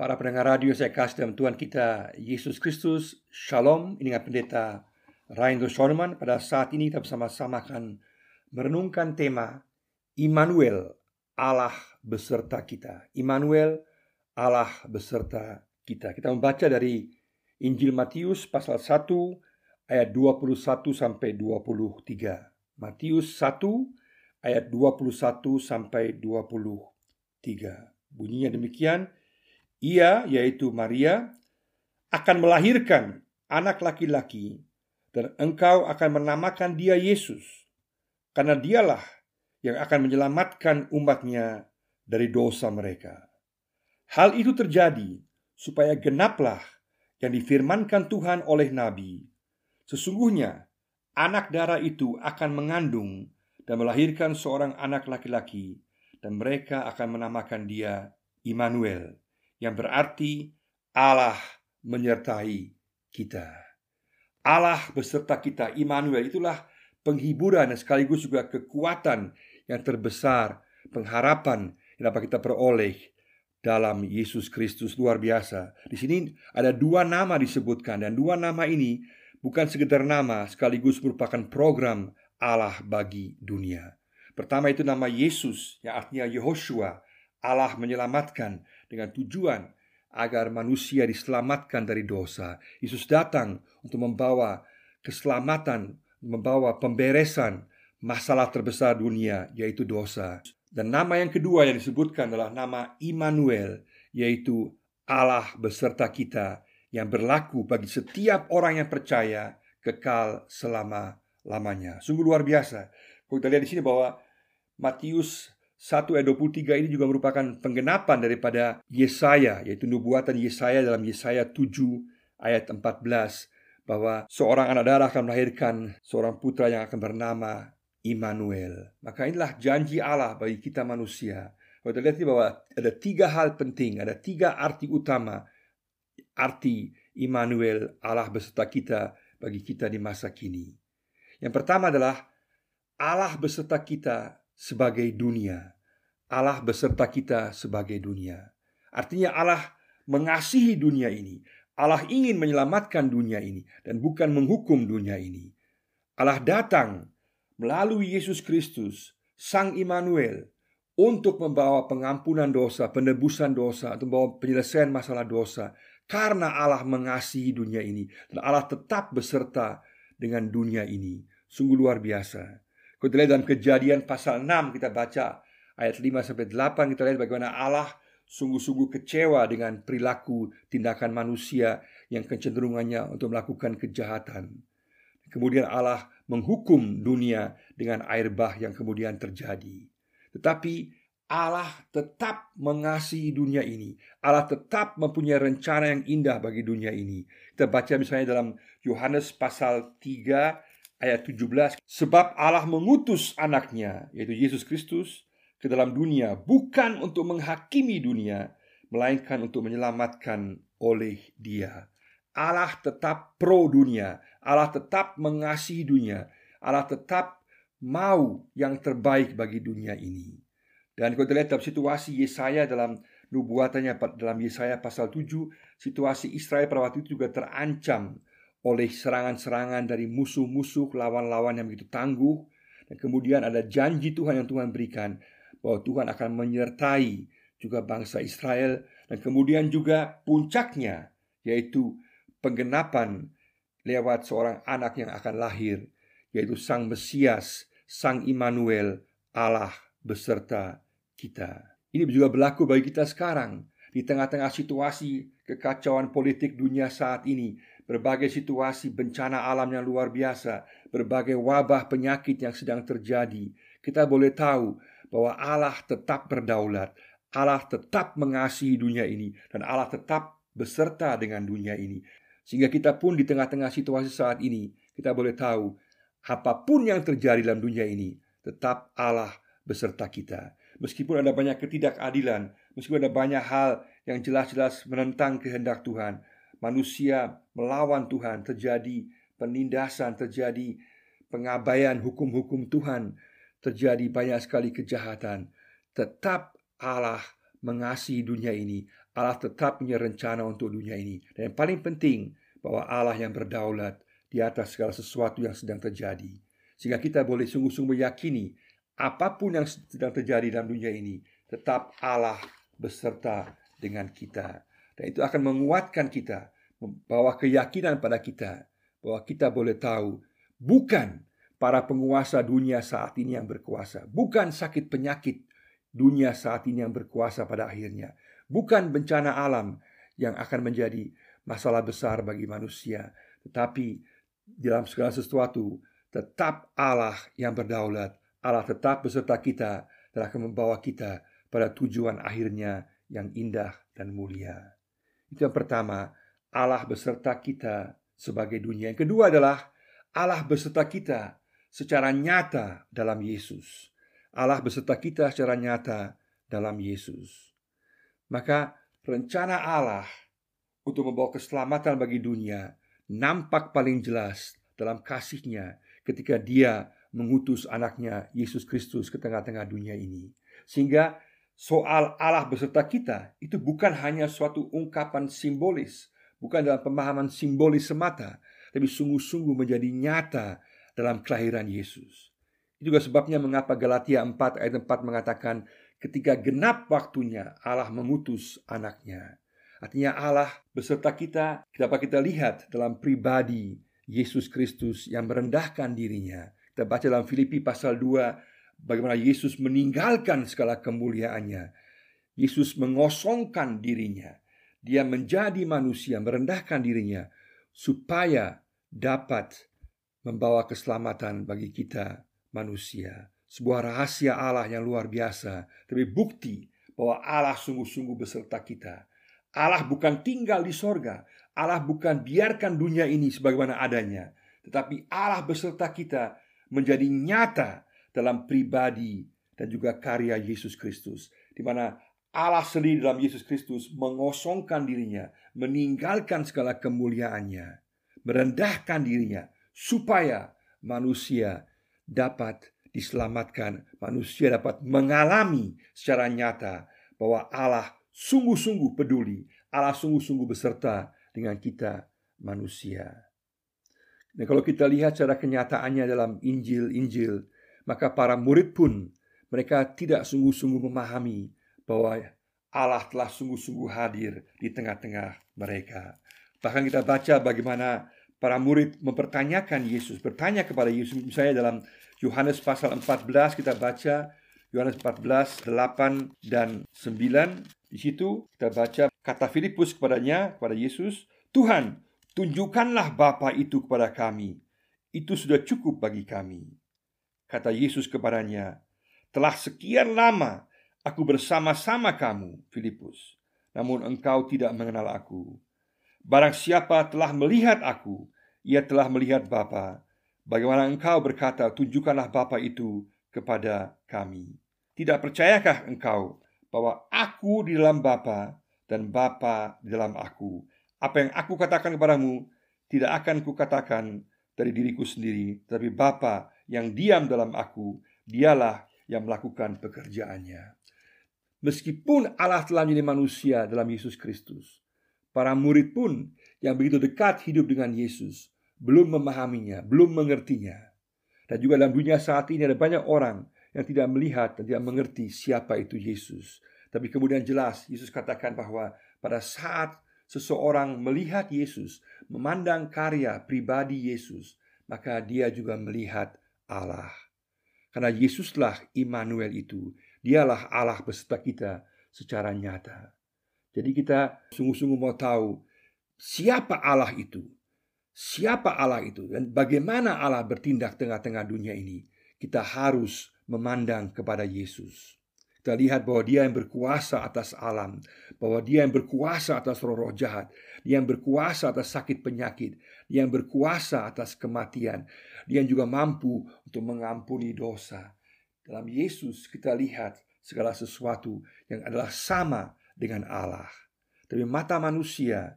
Para pendengar radio saya kasih dalam Tuhan kita Yesus Kristus. Shalom Ini pendeta Rainer Schoenemann Pada saat ini kita bersama-sama akan merenungkan tema Immanuel Allah beserta kita. Immanuel Allah beserta kita. Kita membaca dari Injil Matius pasal 1 ayat 21 sampai 23 Matius 1 ayat 21 sampai 23 Bunyinya demikian ia, yaitu Maria, akan melahirkan anak laki-laki, dan engkau akan menamakan dia Yesus, karena dialah yang akan menyelamatkan umatnya dari dosa mereka. Hal itu terjadi supaya genaplah yang difirmankan Tuhan oleh Nabi. Sesungguhnya anak darah itu akan mengandung dan melahirkan seorang anak laki-laki, dan mereka akan menamakan dia Immanuel, yang berarti Allah menyertai kita. Allah beserta kita, Immanuel itulah penghiburan dan sekaligus juga kekuatan yang terbesar, pengharapan yang dapat kita peroleh dalam Yesus Kristus luar biasa. Di sini ada dua nama disebutkan dan dua nama ini bukan sekedar nama sekaligus merupakan program Allah bagi dunia. Pertama itu nama Yesus yang artinya Yehoshua, Allah menyelamatkan dengan tujuan agar manusia diselamatkan dari dosa. Yesus datang untuk membawa keselamatan, membawa pemberesan masalah terbesar dunia, yaitu dosa. Dan nama yang kedua yang disebutkan adalah nama Immanuel, yaitu Allah beserta kita yang berlaku bagi setiap orang yang percaya kekal selama-lamanya. Sungguh luar biasa. Kalau kita lihat di sini bahwa Matius 1 ayat 23 ini juga merupakan penggenapan daripada Yesaya yaitu nubuatan Yesaya dalam Yesaya 7 ayat 14 bahwa seorang anak darah akan melahirkan seorang putra yang akan bernama Immanuel. Maka inilah janji Allah bagi kita manusia. Kalau kita lihat bahwa ada tiga hal penting, ada tiga arti utama arti Immanuel Allah beserta kita bagi kita di masa kini. Yang pertama adalah Allah beserta kita sebagai dunia. Allah beserta kita sebagai dunia. Artinya Allah mengasihi dunia ini. Allah ingin menyelamatkan dunia ini dan bukan menghukum dunia ini. Allah datang melalui Yesus Kristus, Sang Immanuel, untuk membawa pengampunan dosa, penebusan dosa, untuk membawa penyelesaian masalah dosa. Karena Allah mengasihi dunia ini dan Allah tetap beserta dengan dunia ini. Sungguh luar biasa. Kita lihat dalam kejadian pasal 6 kita baca ayat 5 sampai 8 kita lihat bagaimana Allah sungguh-sungguh kecewa dengan perilaku tindakan manusia yang kecenderungannya untuk melakukan kejahatan. Kemudian Allah menghukum dunia dengan air bah yang kemudian terjadi. Tetapi Allah tetap mengasihi dunia ini. Allah tetap mempunyai rencana yang indah bagi dunia ini. Kita baca misalnya dalam Yohanes pasal 3 ayat 17 sebab Allah mengutus anaknya yaitu Yesus Kristus ke dalam dunia bukan untuk menghakimi dunia melainkan untuk menyelamatkan oleh dia. Allah tetap pro dunia Allah tetap mengasihi dunia Allah tetap mau yang terbaik bagi dunia ini. Dan kalau kita lihat dalam situasi Yesaya dalam nubuatannya dalam Yesaya pasal 7 situasi Israel pada waktu itu juga terancam oleh serangan-serangan dari musuh-musuh lawan-lawan yang begitu tangguh. Dan kemudian ada janji Tuhan yang Tuhan berikan bahwa Tuhan akan menyertai juga bangsa Israel. Dan kemudian juga puncaknya yaitu penggenapan lewat seorang anak yang akan lahir yaitu Sang Mesias, Sang Immanuel, Allah beserta kita. Ini juga berlaku bagi kita sekarang di tengah-tengah situasi kekacauan politik dunia saat ini. Berbagai situasi bencana alam yang luar biasa, berbagai wabah penyakit yang sedang terjadi, kita boleh tahu bahwa Allah tetap berdaulat, Allah tetap mengasihi dunia ini, dan Allah tetap beserta dengan dunia ini. Sehingga kita pun di tengah-tengah situasi saat ini, kita boleh tahu apa pun yang terjadi dalam dunia ini, tetap Allah beserta kita. Meskipun ada banyak ketidakadilan, meskipun ada banyak hal yang jelas-jelas menentang kehendak Tuhan, manusia melawan Tuhan, terjadi penindasan, terjadi pengabaian hukum-hukum Tuhan, terjadi banyak sekali kejahatan. Tetap Allah mengasihi dunia ini. Allah tetap punya rencana untuk dunia ini. Dan yang paling penting, bahwa Allah yang berdaulat di atas segala sesuatu yang sedang terjadi. Sehingga kita boleh sungguh-sungguh meyakini apa pun yang sedang terjadi dalam dunia ini, tetap Allah beserta dengan kita. Dan itu akan menguatkan kita, membawa keyakinan pada kita bahwa kita boleh tahu bukan para penguasa dunia saat ini yang berkuasa, bukan sakit penyakit dunia saat ini yang berkuasa pada akhirnya, bukan bencana alam yang akan menjadi masalah besar bagi manusia, tetapi dalam segala sesuatu tetap Allah yang berdaulat, Allah tetap beserta kita dan akan membawa kita pada tujuan akhirnya yang indah dan mulia. Itu yang pertama, Allah beserta kita sebagai dunia. Yang kedua adalah Allah beserta kita secara nyata dalam Yesus. Allah beserta kita secara nyata dalam Yesus. Maka rencana Allah untuk membawa keselamatan bagi dunia nampak paling jelas dalam kasihnya ketika dia mengutus anaknya Yesus Kristus ke tengah-tengah dunia ini. Sehingga soal Allah beserta kita itu bukan hanya suatu ungkapan simbolis, bukan dalam pemahaman simbolis semata, tapi sungguh-sungguh menjadi nyata dalam kelahiran Yesus. Itu juga sebabnya mengapa Galatia 4 ayat 4 mengatakan ketika genap waktunya Allah mengutus anaknya. Artinya Allah beserta kita dapat kita lihat dalam pribadi Yesus Kristus yang merendahkan dirinya. Kita baca dalam Filipi pasal 2 bagaimana Yesus meninggalkan segala kemuliaannya. Yesus mengosongkan dirinya. Dia menjadi manusia, merendahkan dirinya supaya dapat membawa keselamatan bagi kita manusia. Sebuah rahasia Allah yang luar biasa, tapi bukti bahwa Allah sungguh-sungguh beserta kita. Allah bukan tinggal di sorga, Allah bukan biarkan dunia ini sebagaimana adanya, tetapi Allah beserta kita menjadi nyata dalam pribadi dan juga karya Yesus Kristus di mana Allah sendiri dalam Yesus Kristus mengosongkan dirinya, meninggalkan segala kemuliaannya, merendahkan dirinya supaya manusia dapat diselamatkan, manusia dapat mengalami secara nyata bahwa Allah sungguh-sungguh peduli, Allah sungguh-sungguh beserta dengan kita manusia. Dan kalau kita lihat secara kenyataannya dalam Injil-Injil maka para murid pun mereka tidak sungguh-sungguh memahami bahwa Allah telah sungguh-sungguh hadir di tengah-tengah mereka. Bahkan kita baca bagaimana para murid mempertanyakan Yesus, bertanya kepada Yesus. Misalnya dalam Yohanes pasal 14 kita baca Yohanes 14 8 dan 9 di situ kita baca kata Filipus kepadanya kepada Yesus, "Tuhan, tunjukkanlah Bapa itu kepada kami. Itu sudah cukup bagi kami." Kata Yesus kepadanya, "Telah sekian lama aku bersama-sama kamu, Filipus, namun engkau tidak mengenal aku. Barang siapa telah melihat aku, ia telah melihat Bapa. Bagaimana engkau berkata, tunjukkanlah Bapa itu kepada kami? Tidak percayakah engkau bahwa aku di dalam Bapa dan Bapa di dalam aku? Apa yang aku katakan kepadamu tidak akan kukatakan dari diriku sendiri, tetapi Bapa yang diam dalam aku, dialah yang melakukan pekerjaannya. Meskipun Allah telah menjadi manusia dalam Yesus Kristus, para murid pun yang begitu dekat hidup dengan Yesus belum memahaminya, belum mengertinya. Dan juga dalam dunia saat ini ada banyak orang yang tidak melihat dan tidak mengerti siapa itu Yesus. Tapi kemudian jelas Yesus katakan bahwa pada saat seseorang melihat Yesus, memandang karya pribadi Yesus, maka dia juga melihat Allah. Karena Yesuslah Immanuel itu, dialah Allah beserta kita secara nyata. Jadi kita sungguh-sungguh mau tahu siapa Allah itu. Siapa Allah itu dan bagaimana Allah bertindak tengah-tengah dunia ini. Kita harus memandang kepada Yesus. Kita lihat bahwa dia yang berkuasa atas alam, bahwa dia yang berkuasa atas roh-roh jahat, dia yang berkuasa atas sakit penyakit, dia yang berkuasa atas kematian, dia yang juga mampu untuk mengampuni dosa. Dalam Yesus kita lihat segala sesuatu yang adalah sama dengan Allah. Tapi mata manusia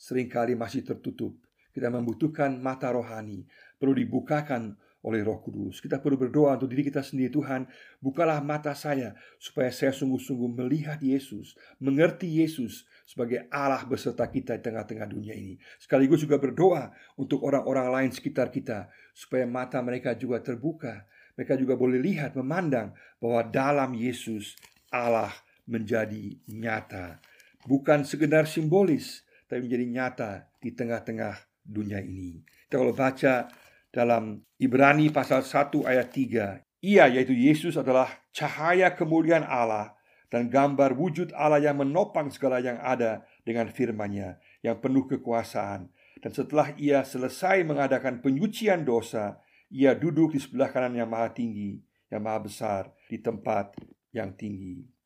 sering kali masih tertutup. Kita membutuhkan mata rohani, perlu dibukakan oleh Roh Kudus. Kita perlu berdoa untuk diri kita sendiri, Tuhan, bukalah mata saya supaya saya sungguh-sungguh melihat Yesus, mengerti Yesus sebagai Allah beserta kita di tengah-tengah dunia ini. Sekaligus juga berdoa untuk orang-orang lain sekitar kita supaya mata mereka juga terbuka. Mereka juga boleh lihat, memandang bahwa dalam Yesus Allah menjadi nyata. Bukan sekedar simbolis, tapi menjadi nyata di tengah-tengah dunia ini. Kita kalau baca dalam Ibrani pasal 1 ayat 3. Ia yaitu Yesus adalah cahaya kemuliaan Allah dan gambar wujud Allah yang menopang segala yang ada dengan firman-Nya yang penuh kekuasaan. Dan setelah ia selesai mengadakan penyucian dosa, ia duduk di sebelah kanan yang maha tinggi, yang maha besar, di tempat yang tinggi.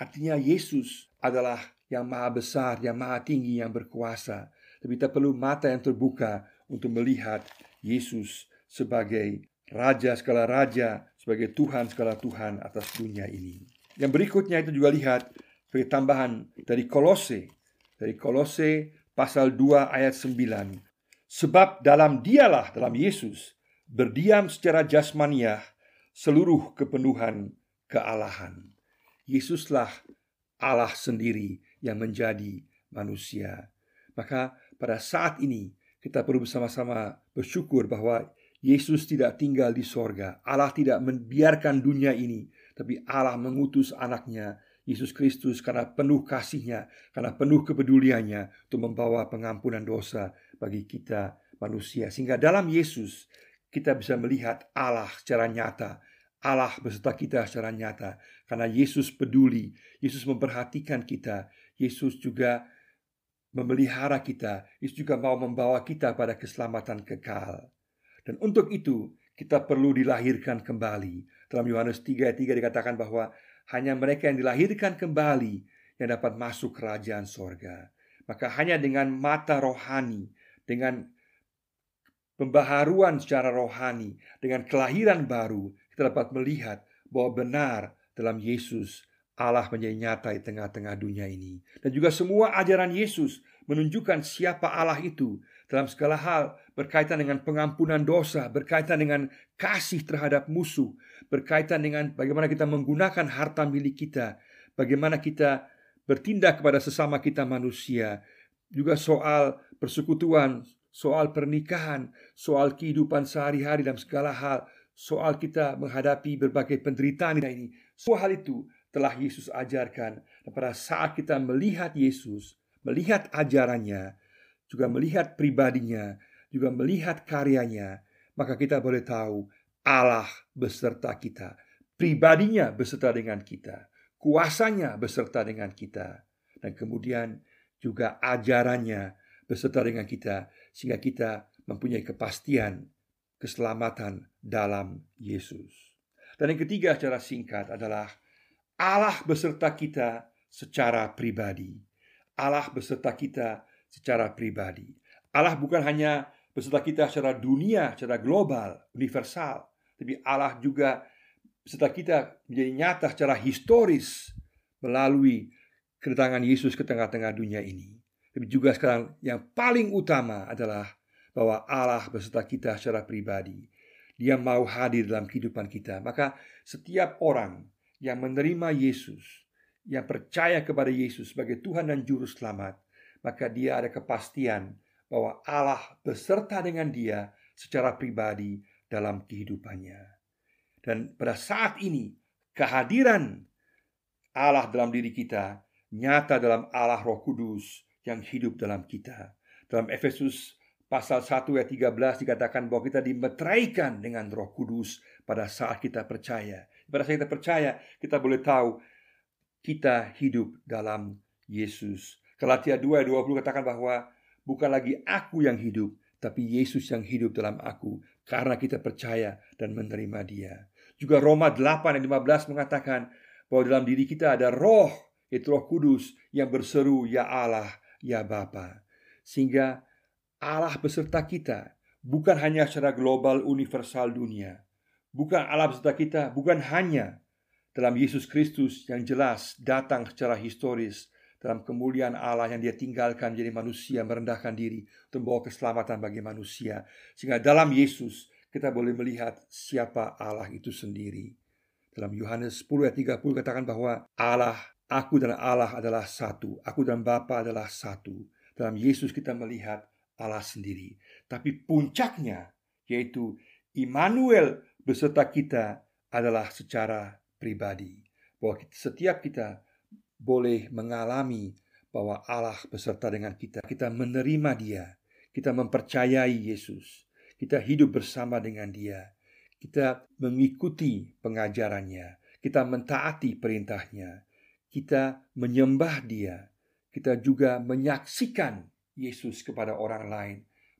Artinya Yesus adalah yang maha besar, yang maha tinggi, yang berkuasa. Tapi kita perlu mata yang terbuka untuk melihat Yesus sebagai Raja segala Raja, sebagai Tuhan segala Tuhan atas dunia ini. Yang berikutnya itu juga lihat sebagai tambahan dari Kolose. Dari Kolose pasal 2 ayat 9. Sebab dalam dialah, dalam Yesus, berdiam secara jasmaniah seluruh kepenuhan kealahan. Yesuslah Allah sendiri yang menjadi manusia. Maka pada saat ini kita perlu bersama-sama bersyukur bahwa Yesus tidak tinggal di sorga. Allah tidak membiarkan dunia ini, tapi Allah mengutus anaknya, Yesus Kristus karena penuh kasihnya, karena penuh kepeduliannya untuk membawa pengampunan dosa bagi kita manusia. Sehingga dalam Yesus kita bisa melihat Allah secara nyata. Allah beserta kita secara nyata. Karena Yesus peduli, Yesus memperhatikan kita. Yesus juga memelihara kita, Yesus juga mau membawa kita pada keselamatan kekal. Dan untuk itu, kita perlu dilahirkan kembali. Dalam Yohanes 3 ayat 3 dikatakan bahwa hanya mereka yang dilahirkan kembali yang dapat masuk kerajaan sorga. Maka hanya dengan mata rohani, dengan pembaharuan secara rohani, dengan kelahiran baru, kita dapat melihat bahwa benar dalam Yesus Allah menjadi nyata di tengah-tengah dunia ini. Dan juga semua ajaran Yesus menunjukkan siapa Allah itu dalam segala hal berkaitan dengan pengampunan dosa, berkaitan dengan kasih terhadap musuh, berkaitan dengan bagaimana kita menggunakan harta milik kita, bagaimana kita bertindak kepada sesama kita manusia, juga soal persekutuan, soal pernikahan, soal kehidupan sehari-hari dalam segala hal, soal kita menghadapi berbagai penderitaan ini. Semua hal itu telah Yesus ajarkan. Dan pada saat kita melihat Yesus, melihat ajarannya, juga melihat pribadinya, juga melihat karyanya, maka kita boleh tahu Allah beserta kita. Pribadinya beserta dengan kita. Kuasanya beserta dengan kita. Dan kemudian juga ajarannya beserta dengan kita. Sehingga kita mempunyai kepastian keselamatan dalam Yesus. Dan yang ketiga secara singkat adalah Allah beserta kita secara pribadi. Allah beserta kita secara pribadi. Allah bukan hanya beserta kita secara dunia, secara global, universal, tapi Allah juga beserta kita menjadi nyata secara historis melalui kedatangan Yesus ke tengah-tengah dunia ini. Tapi juga sekarang yang paling utama adalah bahwa Allah beserta kita secara pribadi. Dia mau hadir dalam kehidupan kita. Maka setiap orang yang menerima Yesus, yang percaya kepada Yesus sebagai Tuhan dan Juru Selamat, maka dia ada kepastian bahwa Allah beserta dengan dia secara pribadi dalam kehidupannya. Dan pada saat ini, kehadiran Allah dalam diri kita nyata dalam Allah Roh Kudus yang hidup dalam kita. Dalam Efesus pasal 1 ayat 13 dikatakan bahwa kita dimeteraikan dengan Roh Kudus pada saat kita percaya. Pada saat kita percaya, kita boleh tahu kita hidup dalam Yesus. Galatia 2 ayat 20 katakan bahwa bukan lagi aku yang hidup, tapi Yesus yang hidup dalam aku karena kita percaya dan menerima Dia. Juga Roma 8 ayat 15 mengatakan bahwa dalam diri kita ada roh, yaitu roh kudus yang berseru, Ya Allah, Ya Bapa. Sehingga Allah beserta kita bukan hanya secara global universal dunia, bukan Allah beserta kita, bukan hanya dalam Yesus Kristus yang jelas datang secara historis dalam kemuliaan Allah yang dia tinggalkan menjadi manusia merendahkan diri untuk membawa keselamatan bagi manusia sehingga dalam Yesus kita boleh melihat siapa Allah itu sendiri. Dalam Yohanes 10 ayat 30 katakan bahwa Allah, aku dan Allah adalah satu. Aku dan Bapa adalah satu. Dalam Yesus kita melihat Allah sendiri. Tapi puncaknya yaitu Immanuel beserta kita adalah secara pribadi. Bahwa setiap kita boleh mengalami bahwa Allah beserta dengan kita. Kita menerima Dia, kita mempercayai Yesus, kita hidup bersama dengan Dia, kita mengikuti pengajarannya, kita mentaati perintahnya, kita menyembah Dia, kita juga menyaksikan Yesus kepada orang lain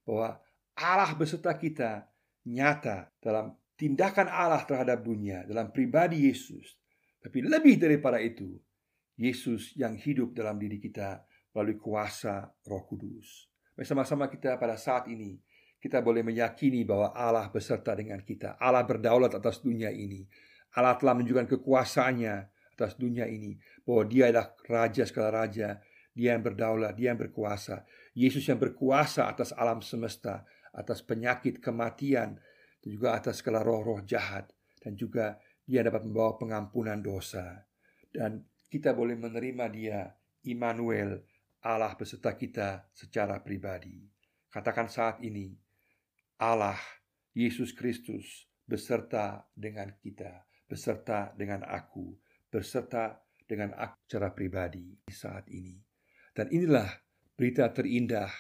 bahwa Allah beserta kita nyata dalam tindakan Allah terhadap dunia, dalam pribadi Yesus. Tapi lebih daripada itu, Yesus yang hidup dalam diri kita melalui kuasa Roh Kudus. Bersama-sama kita pada saat ini kita boleh meyakini bahwa Allah beserta dengan kita. Allah berdaulat atas dunia ini. Allah telah menunjukkan kekuasaannya atas dunia ini. Bahwa dia adalah Raja segala Raja. Dia yang berdaulat, dia yang berkuasa. Yesus yang berkuasa atas alam semesta. Atas penyakit, kematian. Dan juga atas segala roh-roh jahat. Dan juga dia dapat membawa pengampunan dosa. Dan kita boleh menerima Dia, Immanuel, Allah beserta kita secara pribadi. Katakan saat ini, Allah, Yesus Kristus beserta dengan kita, beserta dengan aku, beserta dengan aku secara pribadi saat ini. Dan inilah berita terindah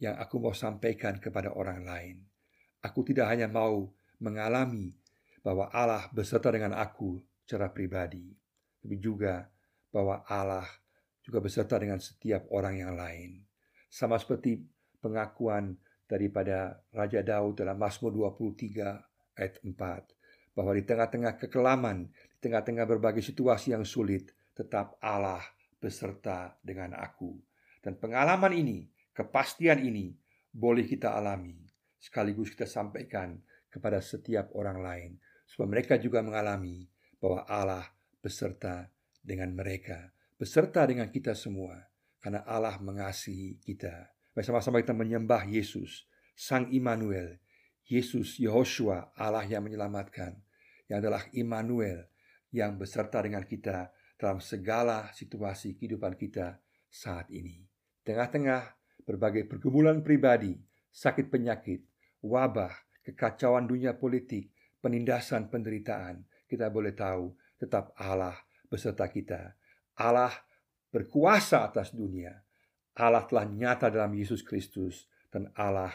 yang aku mau sampaikan kepada orang lain. Aku tidak hanya mau mengalami bahwa Allah beserta dengan aku secara pribadi, tapi juga bahwa Allah juga beserta dengan setiap orang yang lain. Sama seperti pengakuan daripada Raja Daud dalam Mazmur 23 ayat 4 bahwa di tengah-tengah kekelaman, di tengah-tengah berbagai situasi yang sulit, tetap Allah beserta dengan aku. Dan pengalaman ini, kepastian ini boleh kita alami. Sekaligus kita sampaikan kepada setiap orang lain. Supaya mereka juga mengalami bahwa Allah beserta dengan mereka, beserta dengan kita semua, karena Allah mengasihi kita. Bersama-sama kita menyembah Yesus, Sang Immanuel, Yesus Yehoshua, Allah yang menyelamatkan, yang adalah Immanuel yang beserta dengan kita dalam segala situasi kehidupan kita saat ini. Tengah-tengah berbagai pergumulan pribadi, sakit penyakit, wabah, kekacauan dunia politik, penindasan penderitaan, kita boleh tahu tetap Allah beserta kita. Allah berkuasa atas dunia. Allah telah nyata dalam Yesus Kristus dan Allah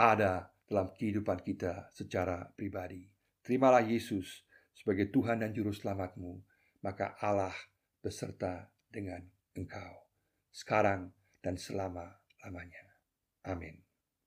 ada dalam kehidupan kita secara pribadi. Terimalah Yesus sebagai Tuhan dan Juru Selamatmu, maka Allah beserta dengan engkau. Sekarang dan selama-lamanya. Amin.